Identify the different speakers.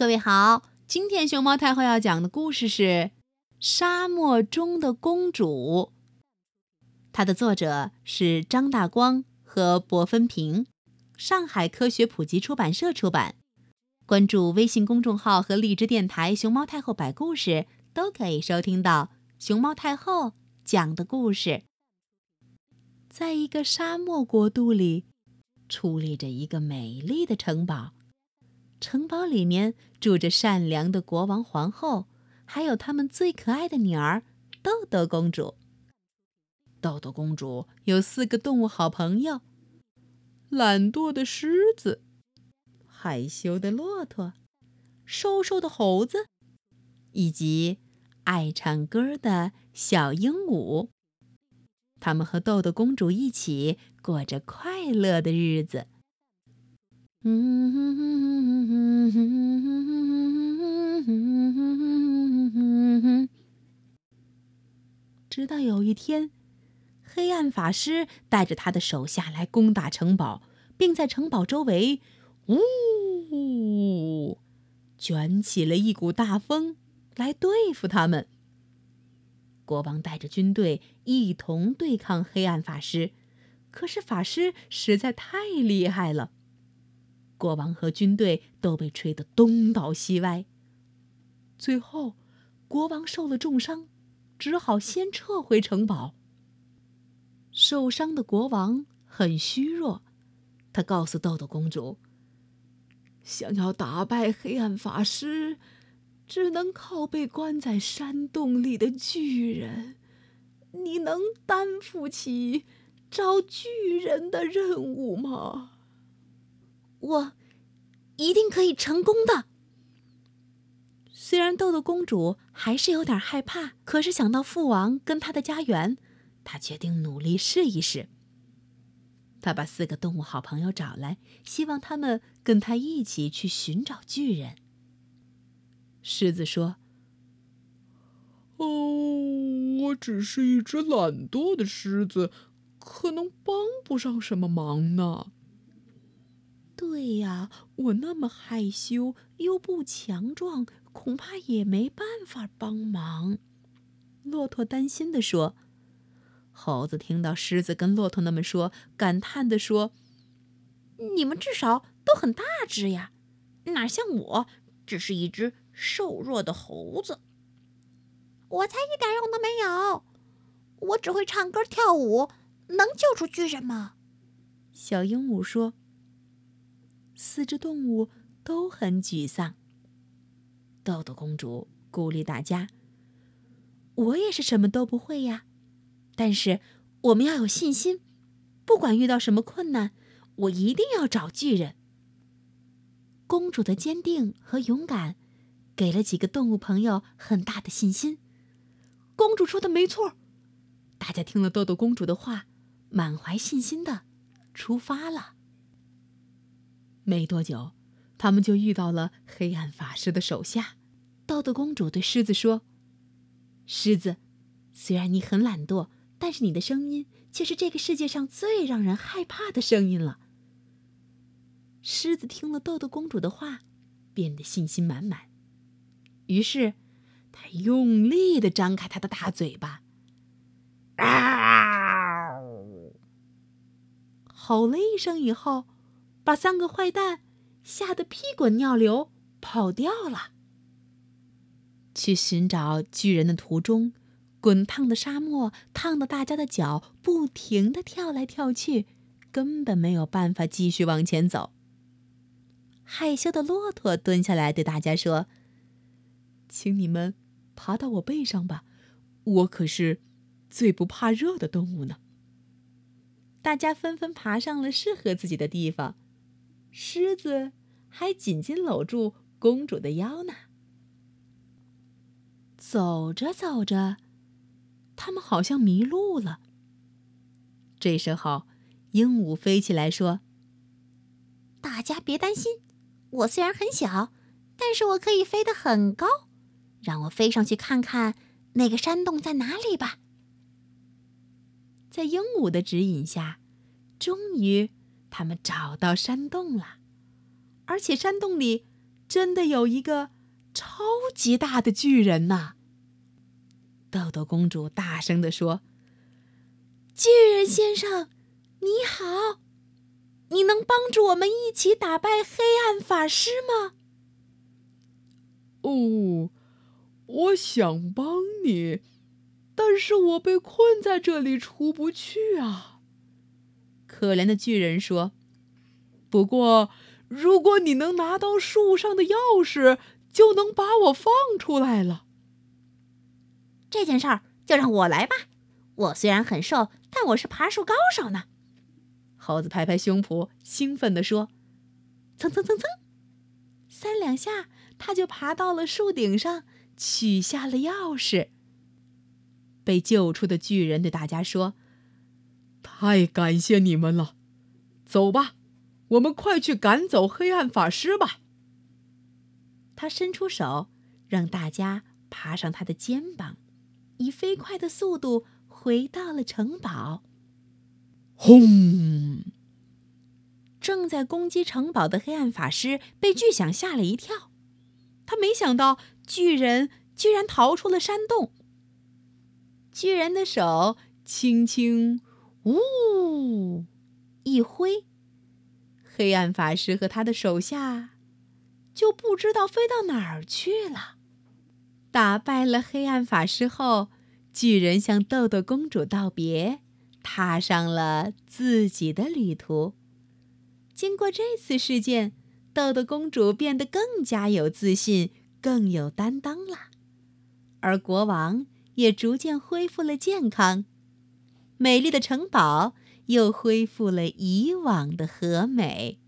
Speaker 1: 各位好，今天熊猫太后要讲的故事是《沙漠中的公主》，它的作者是张大光和薄芬平，上海科学普及出版社出版。关注微信公众号和荔枝电台“熊猫太后摆故事”，都可以收听到熊猫太后讲的故事。在一个沙漠国度里，矗立着一个美丽的城堡。城堡里面住着善良的国王、皇后，还有他们最可爱的女儿豆豆公主。豆豆公主有四个动物好朋友：懒惰的狮子、害羞的骆驼、瘦瘦的猴子，以及爱唱歌的小鹦鹉。他们和豆豆公主一起过着快乐的日子。直到有一天，黑暗法师带着他的手下来攻打城堡，并在城堡周围，呜，卷起了一股大风来对付他们。国王带着军队一同对抗黑暗法师，可是法师实在太厉害了。国王和军队都被吹得东倒西歪。最后，国王受了重伤，只好先撤回城堡。受伤的国王很虚弱，他告诉豆豆公主：“想要打败黑暗法师，只能靠被关在山洞里的巨人。你能担负起找巨人的任务吗？”
Speaker 2: 我一定可以成功的。
Speaker 1: 虽然豆豆公主还是有点害怕，可是想到父王跟她的家园，她决定努力试一试。她把四个动物好朋友找来，希望他们跟她一起去寻找巨人。狮子说：“
Speaker 3: 哦，我只是一只懒惰的狮子，可能帮不上什么忙呢。”
Speaker 1: 对呀，我那么害羞又不强壮，恐怕也没办法帮忙。骆驼担心地说。猴子听到狮子跟骆驼那么说，感叹地说：“
Speaker 2: 你们至少都很大只呀，哪像我，只是一只瘦弱的猴子。我才一点用都没有，我只会唱歌跳舞，能救出巨人吗？”
Speaker 1: 小鹦鹉说。四只动物都很沮丧。豆豆公主鼓励大家：“我也是什么都不会呀，但是我们要有信心，不管遇到什么困难，我一定要找巨人。”公主的坚定和勇敢，给了几个动物朋友很大的信心。公主说的没错，大家听了豆豆公主的话，满怀信心的出发了。没多久，他们就遇到了黑暗法师的手下。豆豆公主对狮子说：“狮子，虽然你很懒惰，但是你的声音却是这个世界上最让人害怕的声音了。”狮子听了豆豆公主的话，变得信心满满。于是，他用力的张开他的大嘴巴，啊！吼了一声以后。把三个坏蛋吓得屁滚尿流，跑掉了。去寻找巨人的途中，滚烫的沙漠烫得大家的脚不停的跳来跳去，根本没有办法继续往前走。害羞的骆驼蹲下来对大家说：“请你们爬到我背上吧，我可是最不怕热的动物呢。”大家纷纷爬上了适合自己的地方。狮子还紧紧搂住公主的腰呢。走着走着，他们好像迷路了。这时候，鹦鹉飞起来说：“
Speaker 2: 大家别担心，我虽然很小，但是我可以飞得很高。让我飞上去看看那个山洞在哪里吧。”
Speaker 1: 在鹦鹉的指引下，终于。他们找到山洞了，而且山洞里真的有一个超级大的巨人呐！豆豆公主大声地说：“
Speaker 2: 巨人先生，你好，你能帮助我们一起打败黑暗法师吗？”
Speaker 3: 哦，我想帮你，但是我被困在这里出不去啊！
Speaker 1: 可怜的巨人说：“
Speaker 3: 不过，如果你能拿到树上的钥匙，就能把我放出来了。”
Speaker 2: 这件事儿就让我来吧。我虽然很瘦，但我是爬树高手呢。
Speaker 1: 猴子拍拍胸脯，兴奋地说：“蹭蹭蹭蹭！”三两下。他就爬到了树顶上，取下了钥匙。被救出的巨人对大家说：“
Speaker 3: 太感谢你们了！走吧，我们快去赶走黑暗法师吧。”
Speaker 1: 他伸出手，让大家爬上他的肩膀，以飞快的速度回到了城堡。
Speaker 3: 轰！
Speaker 1: 正在攻击城堡的黑暗法师被巨响吓了一跳。他没想到巨人居然逃出了山洞。巨人的手轻轻“呜”一挥，黑暗法师和他的手下就不知道飞到哪儿去了。打败了黑暗法师后，巨人向豆豆公主道别，踏上了自己的旅途。经过这次事件。豆豆公主变得更加有自信、更有担当了，而国王也逐渐恢复了健康，美丽的城堡又恢复了以往的和美。